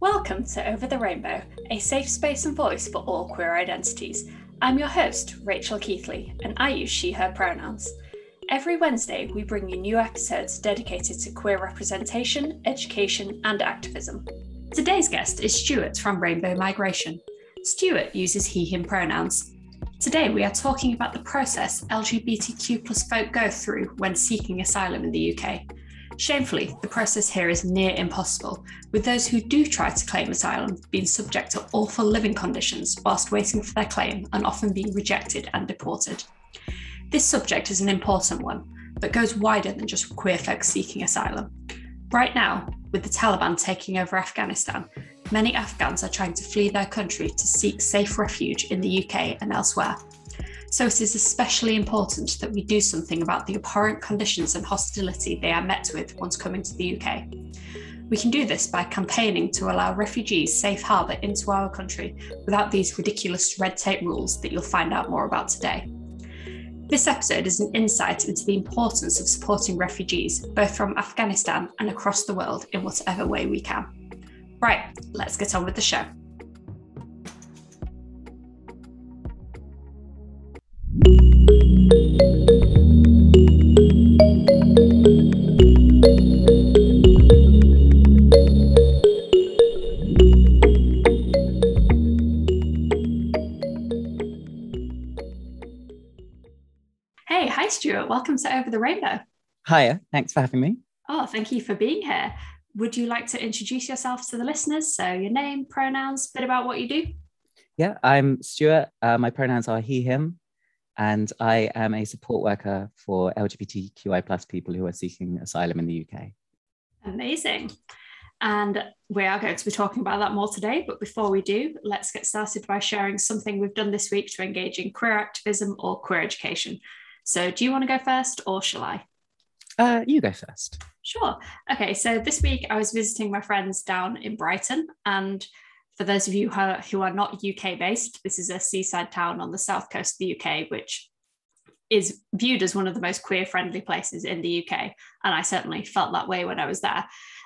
Welcome to Over the Rainbow, a safe space and voice for all queer identities. I'm your host, Rachel Keithley, and I use she, her pronouns. Every Wednesday, we bring you new episodes dedicated to queer representation, education, and activism. Today's guest is Stuart from Rainbow Migration. Stuart uses he, him pronouns. Today, we are talking about the process LGBTQ folk go through when seeking asylum in the UK. Shamefully, the process here is near impossible, with those who do try to claim asylum being subject to awful living conditions whilst waiting for their claim and often being rejected and deported. This subject is an important one, but goes wider than just queer folks seeking asylum. Right now, with the Taliban taking over Afghanistan, many Afghans are trying to flee their country to seek safe refuge in the UK and elsewhere. So it is especially important that we do something about the abhorrent conditions and hostility they are met with once coming to the UK. We can do this by campaigning to allow refugees safe harbour into our country without these ridiculous red tape rules that you'll find out more about today. This episode is an insight into the importance of supporting refugees, both from Afghanistan and across the world, in whatever way we can. Right, let's get on with the show. Welcome to Over the Rainbow. Hiya, thanks for having me. Oh, thank you for being here. Would you like to introduce yourself to the listeners? So, your name, pronouns, bit about what you do. Yeah, I'm Stuart. Uh, my pronouns are he, him, and I am a support worker for LGBTQI plus people who are seeking asylum in the UK. Amazing. And we are going to be talking about that more today. But before we do, let's get started by sharing something we've done this week to engage in queer activism or queer education. So, do you want to go first or shall I? Uh, you go first. Sure. Okay. So, this week I was visiting my friends down in Brighton. And for those of you who are, who are not UK based, this is a seaside town on the south coast of the UK, which is viewed as one of the most queer friendly places in the UK. And I certainly felt that way when I was there.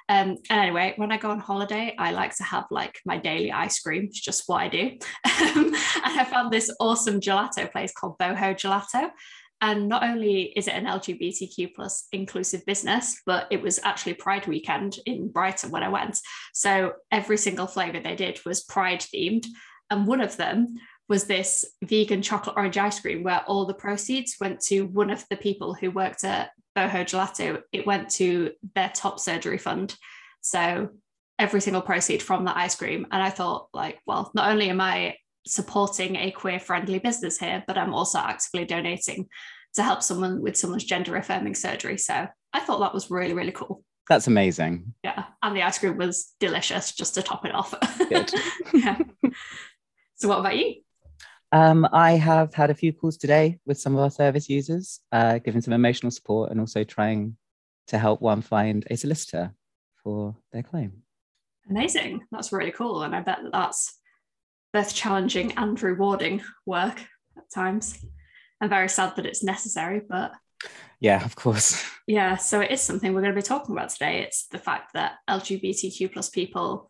Um, and anyway, when I go on holiday, I like to have like my daily ice cream. It's just what I do. and I found this awesome gelato place called Boho Gelato. And not only is it an LGBTQ plus inclusive business, but it was actually Pride weekend in Brighton when I went. So every single flavor they did was Pride themed. And one of them was this vegan chocolate orange ice cream where all the proceeds went to one of the people who worked at Boho Gelato. It went to their top surgery fund. So every single proceed from that ice cream. And I thought, like, well, not only am I supporting a queer friendly business here, but I'm also actively donating to help someone with someone's gender affirming surgery. So I thought that was really, really cool. That's amazing. Yeah. And the ice cream was delicious just to top it off. Good. yeah. So, what about you? Um, I have had a few calls today with some of our service users, uh, giving some emotional support and also trying to help one find a solicitor for their claim. Amazing. That's really cool. And I bet that that's both challenging and rewarding work at times. I'm very sad that it's necessary, but yeah, of course. Yeah, so it is something we're going to be talking about today. It's the fact that LGBTQ plus people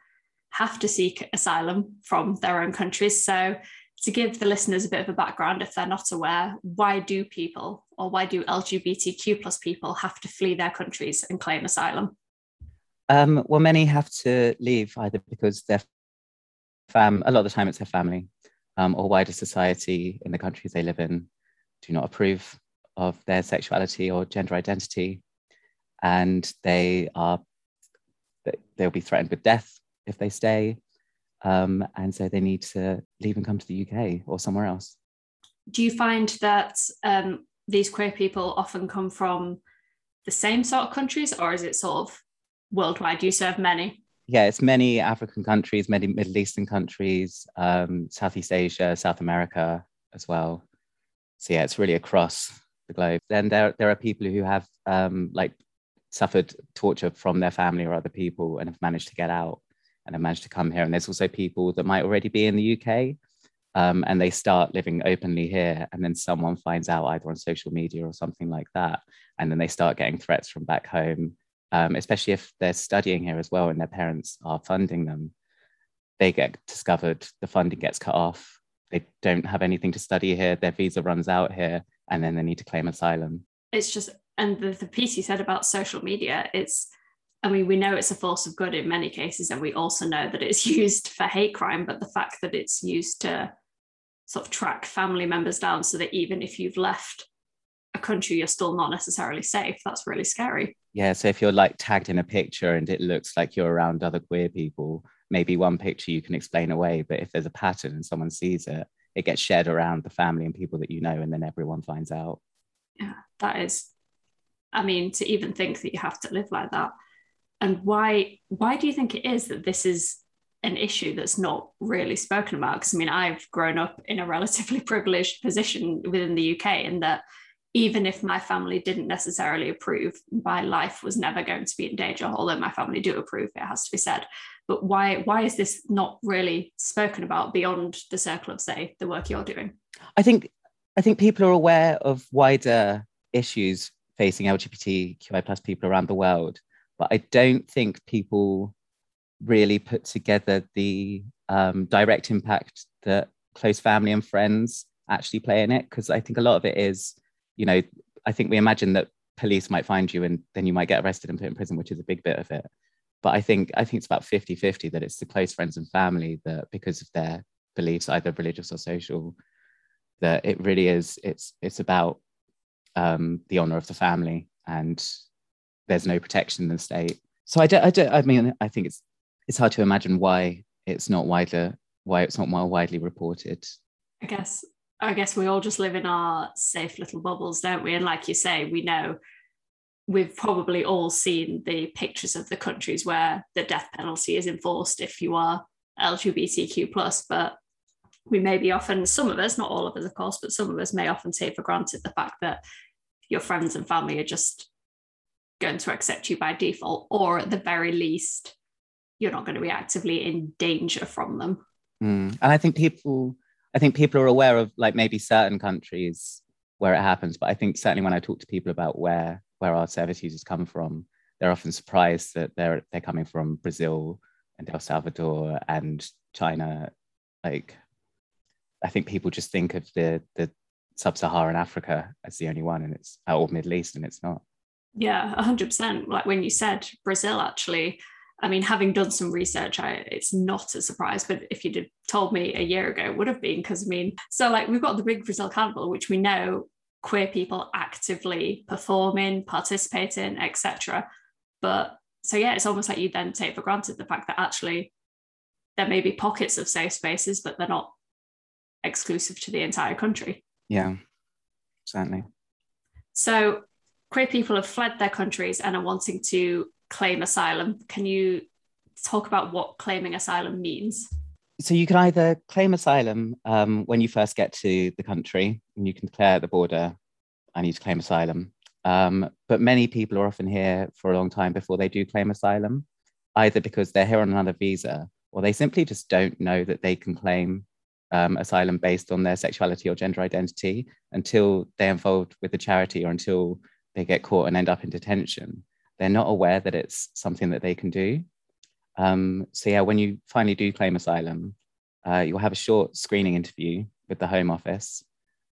have to seek asylum from their own countries. So to give the listeners a bit of a background, if they're not aware, why do people or why do LGBTQ plus people have to flee their countries and claim asylum? Um, well, many have to leave either because their fam, a lot of the time it's their family um, or wider society in the countries they live in do not approve of their sexuality or gender identity, and they are they'll be threatened with death if they stay, um, and so they need to leave and come to the UK or somewhere else. Do you find that um, these queer people often come from the same sort of countries, or is it sort of worldwide? You serve many? Yeah, it's many African countries, many Middle Eastern countries, um, Southeast Asia, South America as well. So yeah, it's really across the globe. Then there there are people who have um, like suffered torture from their family or other people and have managed to get out and have managed to come here. And there's also people that might already be in the UK um, and they start living openly here. And then someone finds out either on social media or something like that. And then they start getting threats from back home, um, especially if they're studying here as well and their parents are funding them. they get discovered, the funding gets cut off, they don't have anything to study here, their visa runs out here, and then they need to claim asylum. It's just, and the, the piece you said about social media, it's, I mean, we know it's a force of good in many cases, and we also know that it's used for hate crime, but the fact that it's used to sort of track family members down so that even if you've left a country, you're still not necessarily safe, that's really scary. Yeah. So if you're like tagged in a picture and it looks like you're around other queer people, maybe one picture you can explain away. But if there's a pattern and someone sees it, it gets shared around the family and people that you know, and then everyone finds out. Yeah, that is. I mean, to even think that you have to live like that, and why? Why do you think it is that this is an issue that's not really spoken about? Because I mean, I've grown up in a relatively privileged position within the UK, in that even if my family didn't necessarily approve, my life was never going to be in danger. Although my family do approve, it has to be said. But why why is this not really spoken about beyond the circle of say the work you're doing? I think I think people are aware of wider issues facing LGBTQI plus people around the world, but I don't think people really put together the um, direct impact that close family and friends actually play in it. Because I think a lot of it is you know, I think we imagine that police might find you and then you might get arrested and put in prison, which is a big bit of it. But I think I think it's about 50-50 that it's the close friends and family that because of their beliefs, either religious or social, that it really is it's it's about um, the honor of the family and there's no protection in the state. So I don't, I don't I mean I think it's it's hard to imagine why it's not wider why it's not more widely reported. I guess I guess we all just live in our safe little bubbles, don't we? And like you say, we know we've probably all seen the pictures of the countries where the death penalty is enforced if you are LGBTQ plus, but we may be often, some of us, not all of us, of course, but some of us may often take for granted the fact that your friends and family are just going to accept you by default, or at the very least, you're not going to be actively in danger from them. Mm. And I think people I think people are aware of like maybe certain countries where it happens, but I think certainly when I talk to people about where where our service users come from, they're often surprised that they're they're coming from Brazil and El Salvador and China. Like, I think people just think of the the sub-Saharan Africa as the only one, and it's or Middle East, and it's not. Yeah, hundred percent. Like when you said Brazil, actually, I mean, having done some research, I, it's not a surprise. But if you'd have told me a year ago, it would have been because I mean, so like we've got the Big Brazil Carnival, which we know queer people actively perform in, participate in, etc. But so yeah, it's almost like you then take for granted the fact that actually there may be pockets of safe spaces, but they're not exclusive to the entire country. Yeah, certainly. So queer people have fled their countries and are wanting to claim asylum. Can you talk about what claiming asylum means? So you can either claim asylum um, when you first get to the country, and you can declare at the border, "I need to claim asylum." Um, but many people are often here for a long time before they do claim asylum, either because they're here on another visa, or they simply just don't know that they can claim um, asylum based on their sexuality or gender identity until they're involved with the charity or until they get caught and end up in detention they're not aware that it's something that they can do. Um, so yeah, when you finally do claim asylum, uh, you'll have a short screening interview with the Home Office,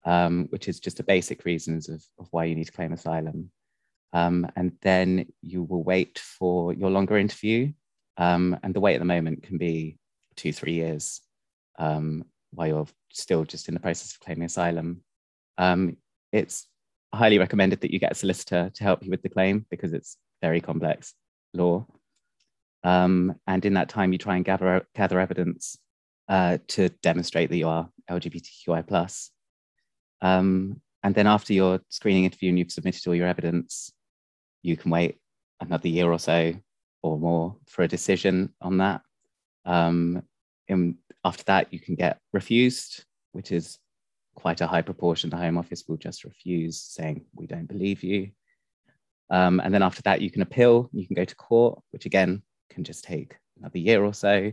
um, which is just the basic reasons of, of why you need to claim asylum. Um, and then you will wait for your longer interview. Um, and the wait at the moment can be two, three years um, while you're still just in the process of claiming asylum. Um, it's highly recommended that you get a solicitor to help you with the claim because it's very complex law. Um, and in that time, you try and gather, gather evidence uh, to demonstrate that you are LGBTQI. Um, and then after your screening interview and you've submitted all your evidence, you can wait another year or so or more for a decision on that. Um, and after that, you can get refused, which is quite a high proportion. The Home Office will just refuse, saying, We don't believe you. Um, and then after that, you can appeal, you can go to court, which again can just take another year or so.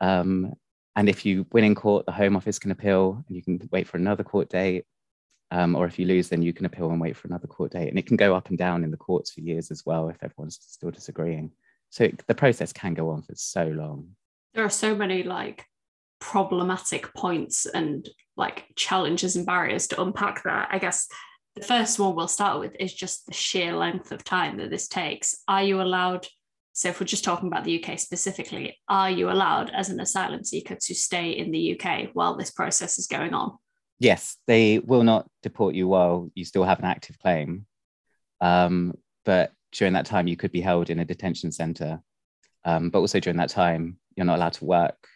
Um, and if you win in court, the Home Office can appeal and you can wait for another court date. Um, or if you lose, then you can appeal and wait for another court date. And it can go up and down in the courts for years as well if everyone's still disagreeing. So it, the process can go on for so long. There are so many like problematic points and like challenges and barriers to unpack there. I guess the first one we'll start with is just the sheer length of time that this takes. Are you allowed? So, if we're just talking about the UK specifically, are you allowed as an asylum seeker to stay in the UK while this process is going on? Yes, they will not deport you while you still have an active claim. Um, but during that time, you could be held in a detention centre. Um, but also during that time, you're not allowed to work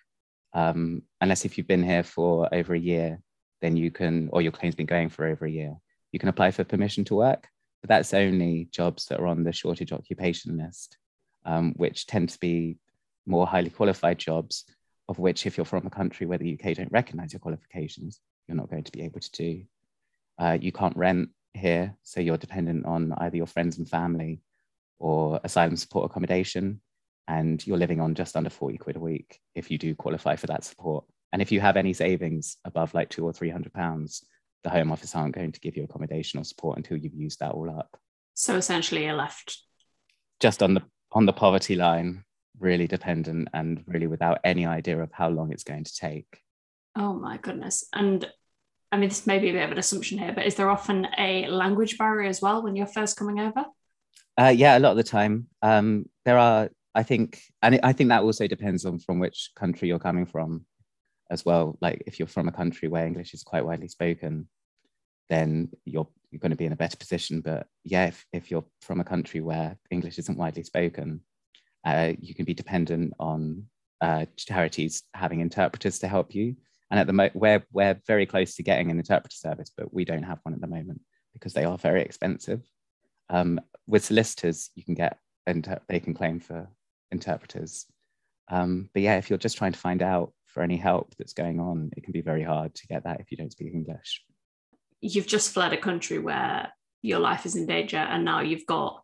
um, unless if you've been here for over a year, then you can, or your claim's been going for over a year, you can apply for permission to work, but that's only jobs that are on the shortage occupation list, um, which tend to be more highly qualified jobs, of which, if you're from a country where the UK don't recognize your qualifications, you're not going to be able to do. Uh, you can't rent here, so you're dependent on either your friends and family or asylum support accommodation, and you're living on just under 40 quid a week if you do qualify for that support. And if you have any savings above like two or three hundred pounds, the Home Office aren't going to give you accommodation or support until you've used that all up. So essentially, you're left just on the on the poverty line, really dependent and really without any idea of how long it's going to take. Oh my goodness! And I mean, this may be a bit of an assumption here, but is there often a language barrier as well when you're first coming over? Uh, yeah, a lot of the time. Um, there are, I think, and I think that also depends on from which country you're coming from as well. Like if you're from a country where English is quite widely spoken, then you're you're going to be in a better position. But yeah, if, if you're from a country where English isn't widely spoken, uh, you can be dependent on uh, charities having interpreters to help you. And at the moment, we're we're very close to getting an interpreter service, but we don't have one at the moment because they are very expensive. Um, with solicitors, you can get inter- they can claim for interpreters. Um, but yeah, if you're just trying to find out for any help that's going on, it can be very hard to get that if you don't speak English. You've just fled a country where your life is in danger, and now you've got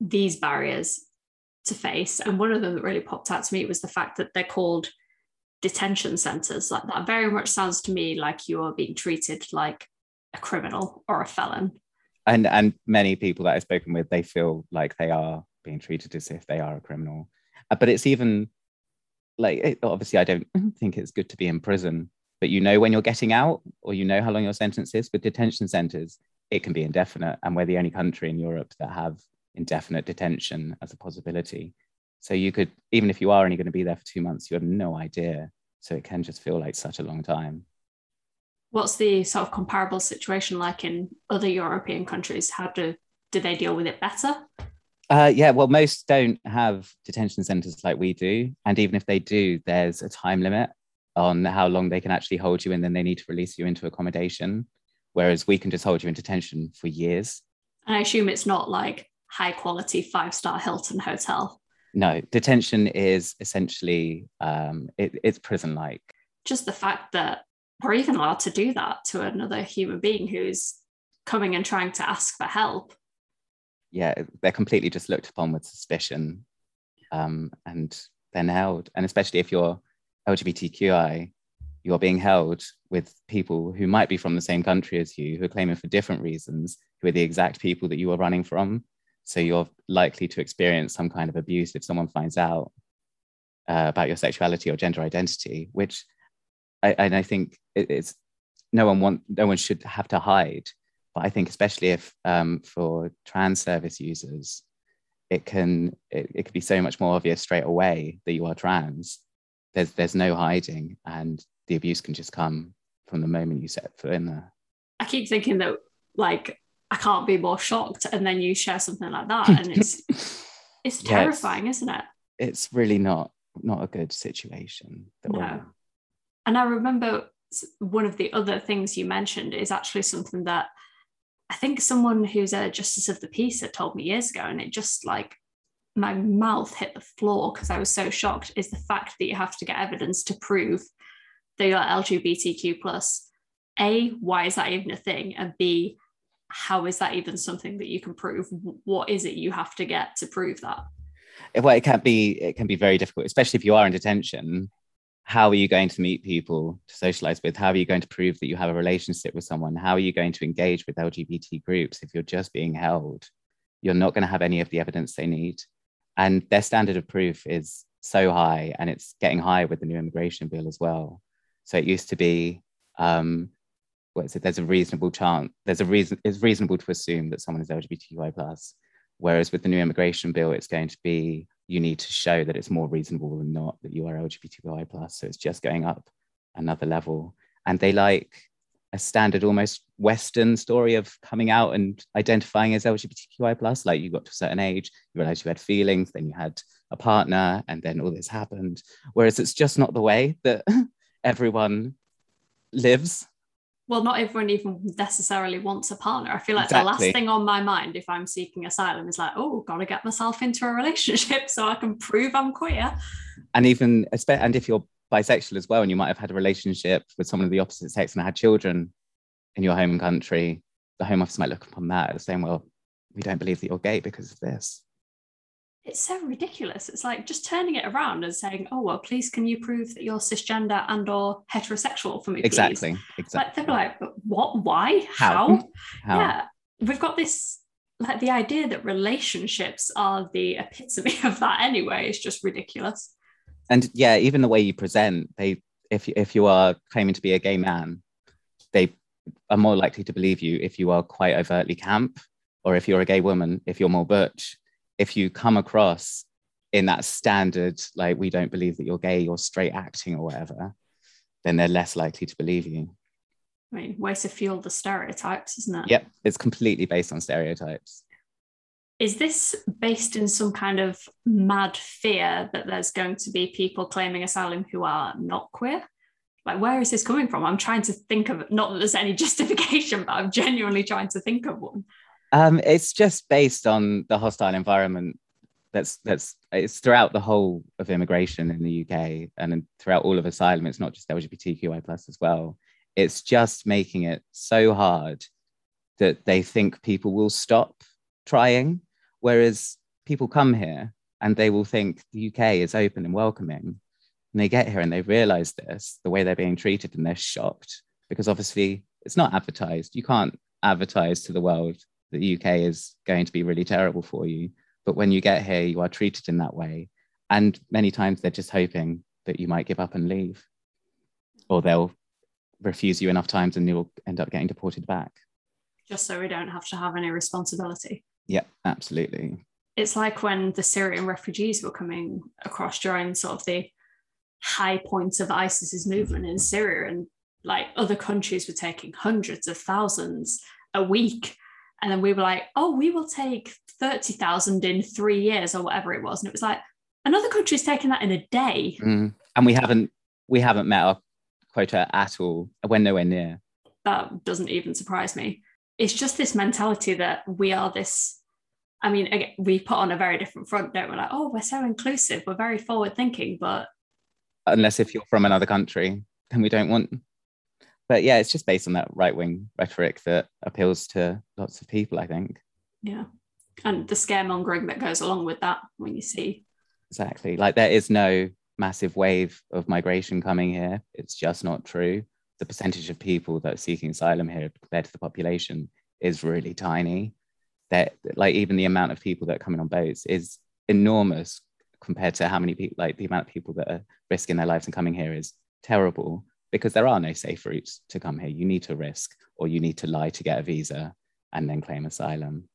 these barriers to face. And one of them that really popped out to me was the fact that they're called detention centers. Like that very much sounds to me like you are being treated like a criminal or a felon. And and many people that I've spoken with, they feel like they are being treated as if they are a criminal. Uh, but it's even like it, obviously I don't think it's good to be in prison, but you know when you're getting out or you know how long your sentence is. With detention centers, it can be indefinite, and we're the only country in Europe that have indefinite detention as a possibility. So you could, even if you are only going to be there for two months, you have no idea. So it can just feel like such a long time. What's the sort of comparable situation like in other European countries? How do do they deal with it better? Uh, yeah, well, most don't have detention centres like we do. And even if they do, there's a time limit on how long they can actually hold you and then they need to release you into accommodation. Whereas we can just hold you in detention for years. And I assume it's not like high quality five star Hilton hotel. No, detention is essentially um, it, it's prison like. Just the fact that we're even allowed to do that to another human being who's coming and trying to ask for help yeah, they're completely just looked upon with suspicion um, and then held. And especially if you're LGBTQI, you're being held with people who might be from the same country as you, who are claiming for different reasons, who are the exact people that you are running from. So you're likely to experience some kind of abuse if someone finds out uh, about your sexuality or gender identity, which I, and I think it, it's no one want no one should have to hide but I think especially if um, for trans service users, it can it, it could be so much more obvious straight away that you are trans. There's there's no hiding, and the abuse can just come from the moment you set foot in there. I keep thinking that like I can't be more shocked, and then you share something like that, and it's it's terrifying, yeah, it's, isn't it? It's really not not a good situation. No. And I remember one of the other things you mentioned is actually something that I think someone who's a justice of the peace had told me years ago, and it just like my mouth hit the floor because I was so shocked. Is the fact that you have to get evidence to prove that you're LGBTQ plus. A, why is that even a thing? And B, how is that even something that you can prove? What is it you have to get to prove that? Well, it can be it can be very difficult, especially if you are in detention how are you going to meet people to socialize with? How are you going to prove that you have a relationship with someone? How are you going to engage with LGBT groups if you're just being held? You're not going to have any of the evidence they need. And their standard of proof is so high, and it's getting higher with the new immigration bill as well. So it used to be, um, what is it? There's a reasonable chance. There's a reason. It's reasonable to assume that someone is LGBTQI plus. Whereas with the new immigration bill, it's going to be you need to show that it's more reasonable than not that you are LGBTQI plus. So it's just going up another level. And they like a standard almost western story of coming out and identifying as lgbtqi plus like you got to a certain age you realized you had feelings then you had a partner and then all this happened whereas it's just not the way that everyone lives well not everyone even necessarily wants a partner i feel like exactly. the last thing on my mind if i'm seeking asylum is like oh gotta get myself into a relationship so i can prove i'm queer and even and if you're bisexual as well, and you might have had a relationship with someone of the opposite sex and had children in your home country, the Home Office might look upon that as saying, well, we don't believe that you're gay because of this. It's so ridiculous. It's like just turning it around and saying, "Oh well, please, can you prove that you're cisgender and or heterosexual for me?" Please? Exactly. Exactly. Like, they're like, "What? Why? How? How? Yeah, we've got this like the idea that relationships are the epitome of that anyway. It's just ridiculous and yeah, even the way you present, they if if you are claiming to be a gay man, they are more likely to believe you if you are quite overtly camp, or if you're a gay woman, if you're more butch. If you come across in that standard, like we don't believe that you're gay, you're straight acting or whatever, then they're less likely to believe you. I mean, way to fuel the stereotypes, isn't it? Yep, it's completely based on stereotypes is this based in some kind of mad fear that there's going to be people claiming asylum who are not queer? Like, where is this coming from? I'm trying to think of not that there's any justification, but I'm genuinely trying to think of one. Um, it's just based on the hostile environment that's that's it's throughout the whole of immigration in the UK and throughout all of asylum. It's not just LGBTQI plus as well. It's just making it so hard that they think people will stop trying Whereas people come here and they will think the UK is open and welcoming. And they get here and they realize this, the way they're being treated, and they're shocked because obviously it's not advertised. You can't advertise to the world the UK is going to be really terrible for you. But when you get here, you are treated in that way. And many times they're just hoping that you might give up and leave, or they'll refuse you enough times and you'll end up getting deported back. Just so we don't have to have any responsibility. Yeah, absolutely. It's like when the Syrian refugees were coming across during sort of the high points of ISIS's movement in Syria, and like other countries were taking hundreds of thousands a week. And then we were like, oh, we will take 30,000 in three years or whatever it was. And it was like, another country's taking that in a day. Mm. And we haven't we haven't met our quota at all. We're nowhere near. That doesn't even surprise me. It's just this mentality that we are this I mean, again, we put on a very different front, don't we? Like, oh, we're so inclusive, we're very forward thinking, but unless if you're from another country, then we don't want. But yeah, it's just based on that right wing rhetoric that appeals to lots of people, I think. Yeah. And the scaremongering that goes along with that when you see. Exactly. Like there is no massive wave of migration coming here. It's just not true. The percentage of people that are seeking asylum here compared to the population is really tiny that like even the amount of people that are coming on boats is enormous compared to how many people like the amount of people that are risking their lives and coming here is terrible because there are no safe routes to come here you need to risk or you need to lie to get a visa and then claim asylum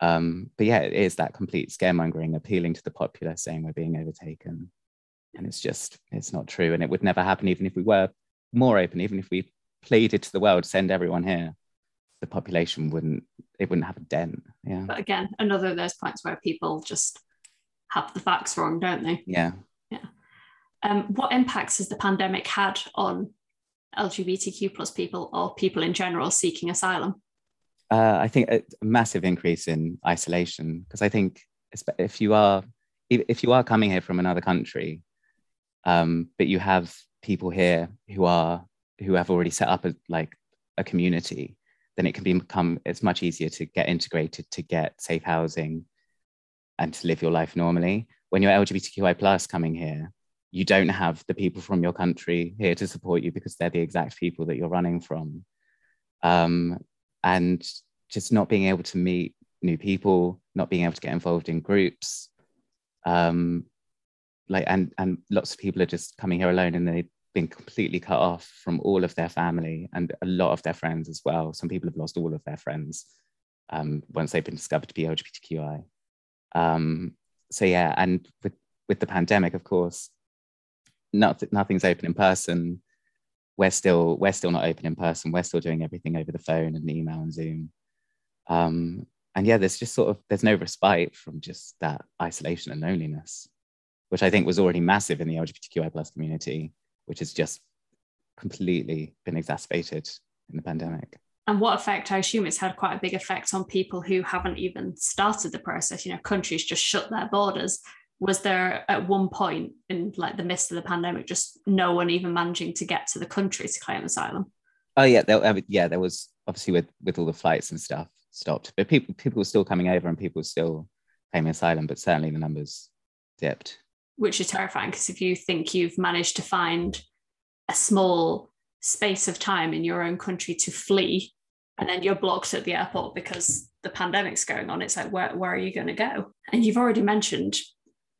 um, but yeah it is that complete scaremongering appealing to the populace saying we're being overtaken and it's just it's not true and it would never happen even if we were more open even if we pleaded to the world send everyone here the population wouldn't it wouldn't have a dent. Yeah. But again, another of those points where people just have the facts wrong, don't they? Yeah. Yeah. Um, what impacts has the pandemic had on LGBTQ plus people or people in general seeking asylum? Uh, I think a massive increase in isolation because I think if you are if you are coming here from another country, um, but you have people here who are who have already set up a, like a community, then it can become it's much easier to get integrated to get safe housing and to live your life normally when you're lgbtqi plus coming here you don't have the people from your country here to support you because they're the exact people that you're running from um, and just not being able to meet new people not being able to get involved in groups um, like and and lots of people are just coming here alone and they've been completely cut off from all of their family and a lot of their friends as well. Some people have lost all of their friends um, once they've been discovered to be LGBTQI. Um, so yeah, and with with the pandemic, of course, nothing, nothing's open in person. We're still we're still not open in person. We're still doing everything over the phone and email and Zoom. Um, and yeah, there's just sort of there's no respite from just that isolation and loneliness, which I think was already massive in the LGBTQI plus community, which has just completely been exacerbated in the pandemic. And what effect? I assume it's had quite a big effect on people who haven't even started the process. You know, countries just shut their borders was there at one point in like the midst of the pandemic just no one even managing to get to the country to claim asylum? Oh yeah there, I mean, yeah there was obviously with with all the flights and stuff stopped but people people were still coming over and people were still claiming asylum but certainly the numbers dipped. Which is terrifying because if you think you've managed to find a small space of time in your own country to flee and then you're blocked at the airport because the pandemic's going on it's like where, where are you going to go? And you've already mentioned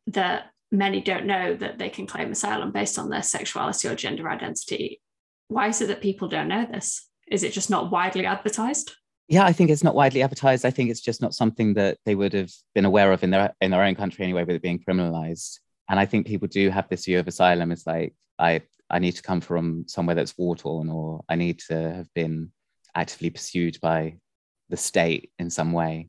that many don't know that they can claim asylum based on their sexuality or gender identity. Why is it that people don't know this? Is it just not widely advertised? Yeah, I think it's not widely advertised. I think it's just not something that they would have been aware of in their in their own country anyway, with it being criminalized. And I think people do have this view of asylum as like I I need to come from somewhere that's war torn, or I need to have been actively pursued by the state in some way.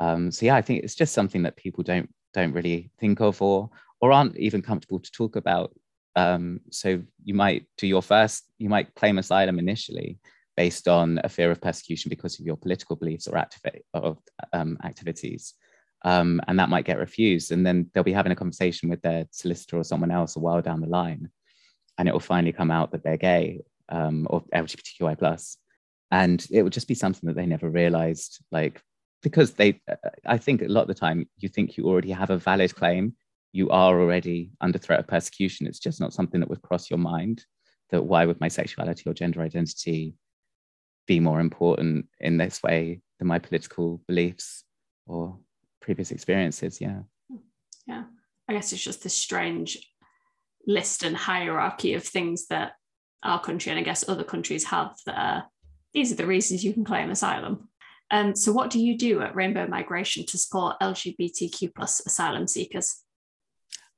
Um, so yeah, I think it's just something that people don't don't really think of or or aren't even comfortable to talk about. Um, so you might do your first, you might claim asylum initially based on a fear of persecution because of your political beliefs or activate or um, activities. Um, and that might get refused. And then they'll be having a conversation with their solicitor or someone else a while down the line, and it will finally come out that they're gay um, or LGBTQI plus, and it would just be something that they never realized. Like because they uh, i think a lot of the time you think you already have a valid claim you are already under threat of persecution. It's just not something that would cross your mind that why would my sexuality or gender identity be more important in this way than my political beliefs or previous experiences? Yeah. Yeah. I guess it's just this strange list and hierarchy of things that our country and i guess other countries have that are, these are the reasons you can claim asylum um, so, what do you do at Rainbow Migration to support LGBTQ plus asylum seekers?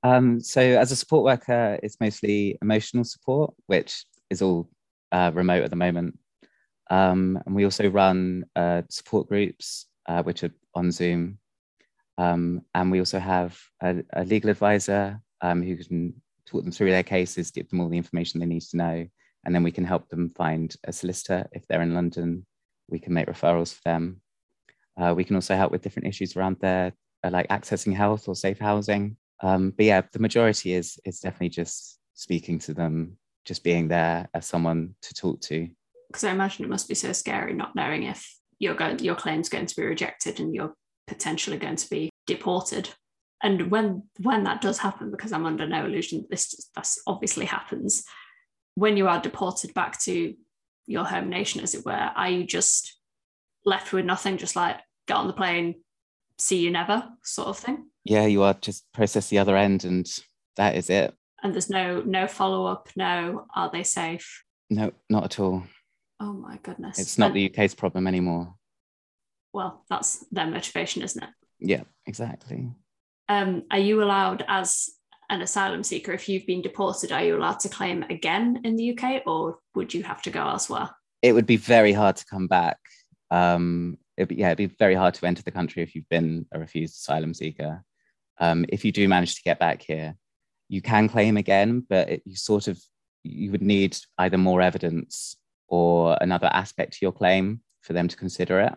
Um, so, as a support worker, it's mostly emotional support, which is all uh, remote at the moment. Um, and we also run uh, support groups, uh, which are on Zoom. Um, and we also have a, a legal advisor um, who can talk them through their cases, give them all the information they need to know, and then we can help them find a solicitor if they're in London we can make referrals for them. Uh, we can also help with different issues around their uh, like accessing health or safe housing. Um, but yeah, the majority is is definitely just speaking to them, just being there as someone to talk to. Because I imagine it must be so scary not knowing if your going your claim's going to be rejected and you're potentially going to be deported. And when when that does happen, because I'm under no illusion this this obviously happens, when you are deported back to your home nation, as it were? Are you just left with nothing, just like get on the plane, see you never, sort of thing? Yeah, you are just process the other end, and that is it. And there's no no follow up. No, are they safe? No, not at all. Oh my goodness! It's not and, the UK's problem anymore. Well, that's their motivation, isn't it? Yeah, exactly. Um, are you allowed as an asylum seeker, if you've been deported, are you allowed to claim again in the UK or would you have to go elsewhere? It would be very hard to come back. Um, it'd be, yeah, it'd be very hard to enter the country if you've been a refused asylum seeker. Um, if you do manage to get back here, you can claim again, but it, you sort of you would need either more evidence or another aspect to your claim for them to consider it.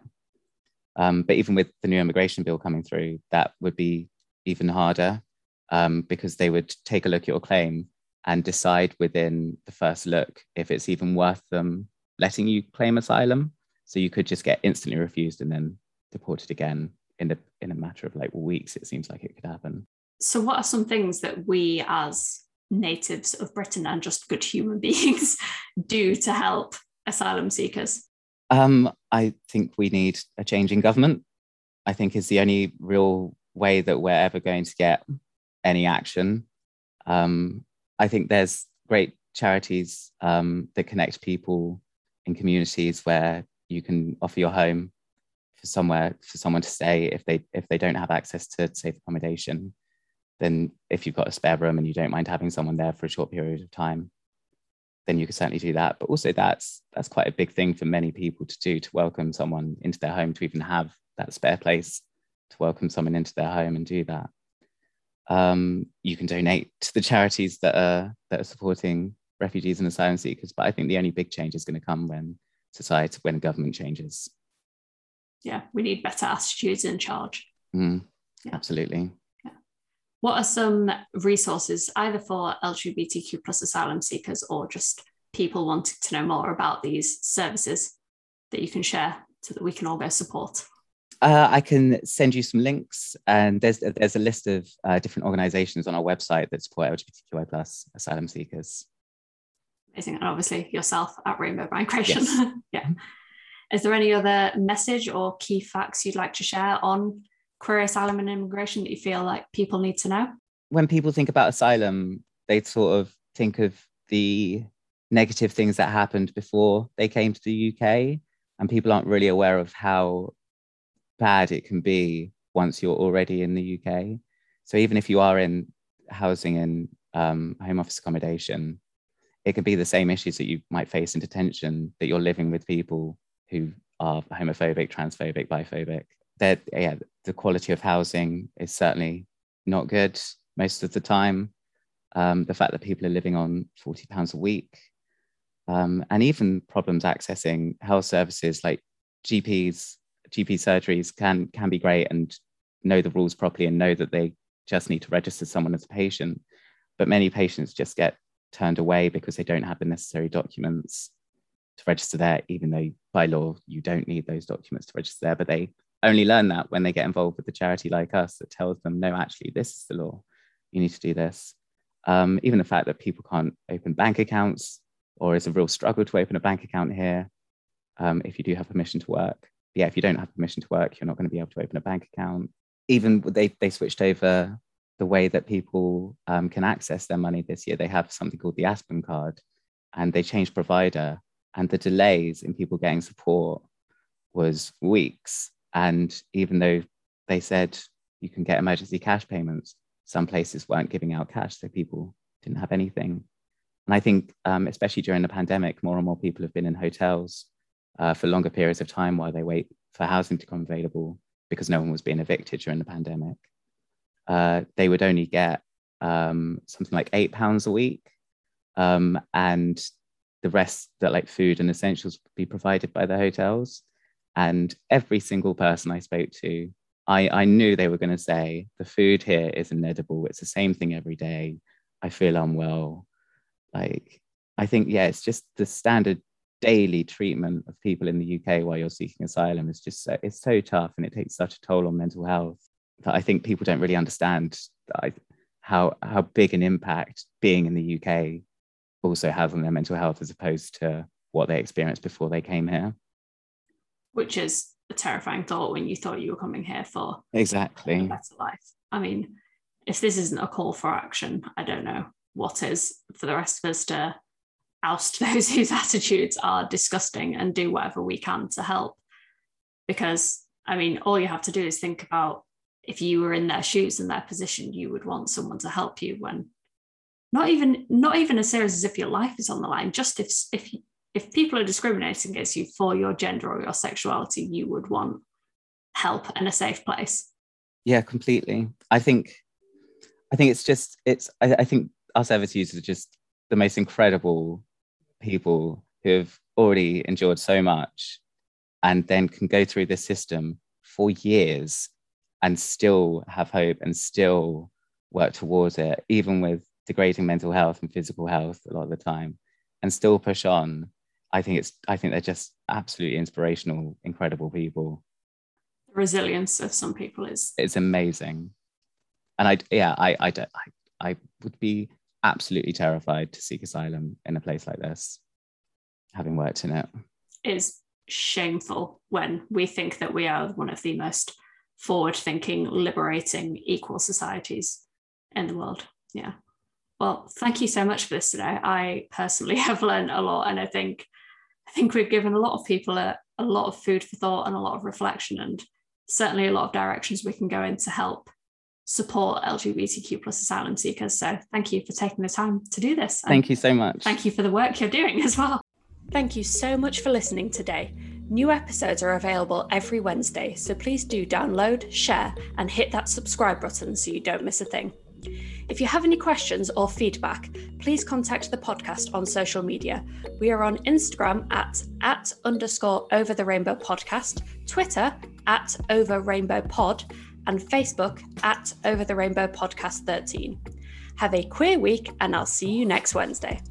Um, but even with the new immigration bill coming through, that would be even harder um, because they would take a look at your claim and decide within the first look if it's even worth them letting you claim asylum. So you could just get instantly refused and then deported again in a in a matter of like weeks. It seems like it could happen. So, what are some things that we as natives of Britain and just good human beings do to help asylum seekers? Um, I think we need a change in government. I think is the only real way that we're ever going to get any action. Um, I think there's great charities um, that connect people in communities where you can offer your home for somewhere for someone to stay if they if they don't have access to safe accommodation. Then if you've got a spare room and you don't mind having someone there for a short period of time, then you could certainly do that. But also that's that's quite a big thing for many people to do to welcome someone into their home to even have that spare place to welcome someone into their home and do that. Um, you can donate to the charities that are that are supporting refugees and asylum seekers. But I think the only big change is going to come when society, when government changes. Yeah, we need better attitudes in charge. Mm, yeah. Absolutely. Yeah. What are some resources either for LGBTQ plus asylum seekers or just people wanting to know more about these services that you can share so that we can all go support? Uh, I can send you some links, and there's there's a list of uh, different organisations on our website that support LGBTQI plus asylum seekers. Amazing, and obviously yourself at Rainbow Migration. Yes. yeah. Is there any other message or key facts you'd like to share on queer asylum and immigration that you feel like people need to know? When people think about asylum, they sort of think of the negative things that happened before they came to the UK, and people aren't really aware of how bad it can be once you're already in the UK. So even if you are in housing and um, home office accommodation, it can be the same issues that you might face in detention that you're living with people who are homophobic, transphobic, biphobic. That yeah, the quality of housing is certainly not good most of the time. Um, the fact that people are living on forty pounds a week, um, and even problems accessing health services like GPs GP surgeries can can be great and know the rules properly and know that they just need to register someone as a patient. But many patients just get turned away because they don't have the necessary documents to register there, even though by law you don't need those documents to register there. But they only learn that when they get involved with a charity like us that tells them, no, actually, this is the law. You need to do this. Um, even the fact that people can't open bank accounts or it's a real struggle to open a bank account here um, if you do have permission to work yeah, if you don't have permission to work, you're not going to be able to open a bank account. Even they, they switched over the way that people um, can access their money this year. They have something called the Aspen card and they changed provider. And the delays in people getting support was weeks. And even though they said you can get emergency cash payments, some places weren't giving out cash, so people didn't have anything. And I think, um, especially during the pandemic, more and more people have been in hotels uh, for longer periods of time while they wait for housing to come available because no one was being evicted during the pandemic. Uh, they would only get um, something like eight pounds a week, um, and the rest that like food and essentials would be provided by the hotels. And every single person I spoke to, I, I knew they were going to say the food here is inedible. It's the same thing every day. I feel unwell. Like I think yeah, it's just the standard daily treatment of people in the UK while you're seeking asylum is just so, it's so tough and it takes such a toll on mental health that I think people don't really understand I, how how big an impact being in the UK also has on their mental health as opposed to what they experienced before they came here. Which is a terrifying thought when you thought you were coming here for exactly a better life. I mean, if this isn't a call for action, I don't know what is for the rest of us to oust those whose attitudes are disgusting and do whatever we can to help. Because, I mean, all you have to do is think about if you were in their shoes and their position, you would want someone to help you when not even not even as serious as if your life is on the line. Just if if if people are discriminating against you for your gender or your sexuality, you would want help and a safe place. Yeah, completely. I think I think it's just it's I, I think our service users are just the most incredible people who have already endured so much and then can go through this system for years and still have hope and still work towards it, even with degrading mental health and physical health a lot of the time, and still push on. I think it's I think they're just absolutely inspirational, incredible people. The resilience of some people is it's amazing. And I yeah, I I don't I, I would be absolutely terrified to seek asylum in a place like this, having worked in it. Is shameful when we think that we are one of the most forward thinking, liberating, equal societies in the world. Yeah. Well, thank you so much for this today. I personally have learned a lot, and I think I think we've given a lot of people a, a lot of food for thought and a lot of reflection, and certainly a lot of directions we can go in to help support LGBTQ plus asylum seekers. So thank you for taking the time to do this. Thank you so much. Thank you for the work you're doing as well. Thank you so much for listening today. New episodes are available every Wednesday, so please do download, share, and hit that subscribe button so you don't miss a thing. If you have any questions or feedback, please contact the podcast on social media. We are on Instagram at at underscore over the rainbow podcast, Twitter at over rainbow pod, and Facebook at Over the Rainbow Podcast 13. Have a queer week, and I'll see you next Wednesday.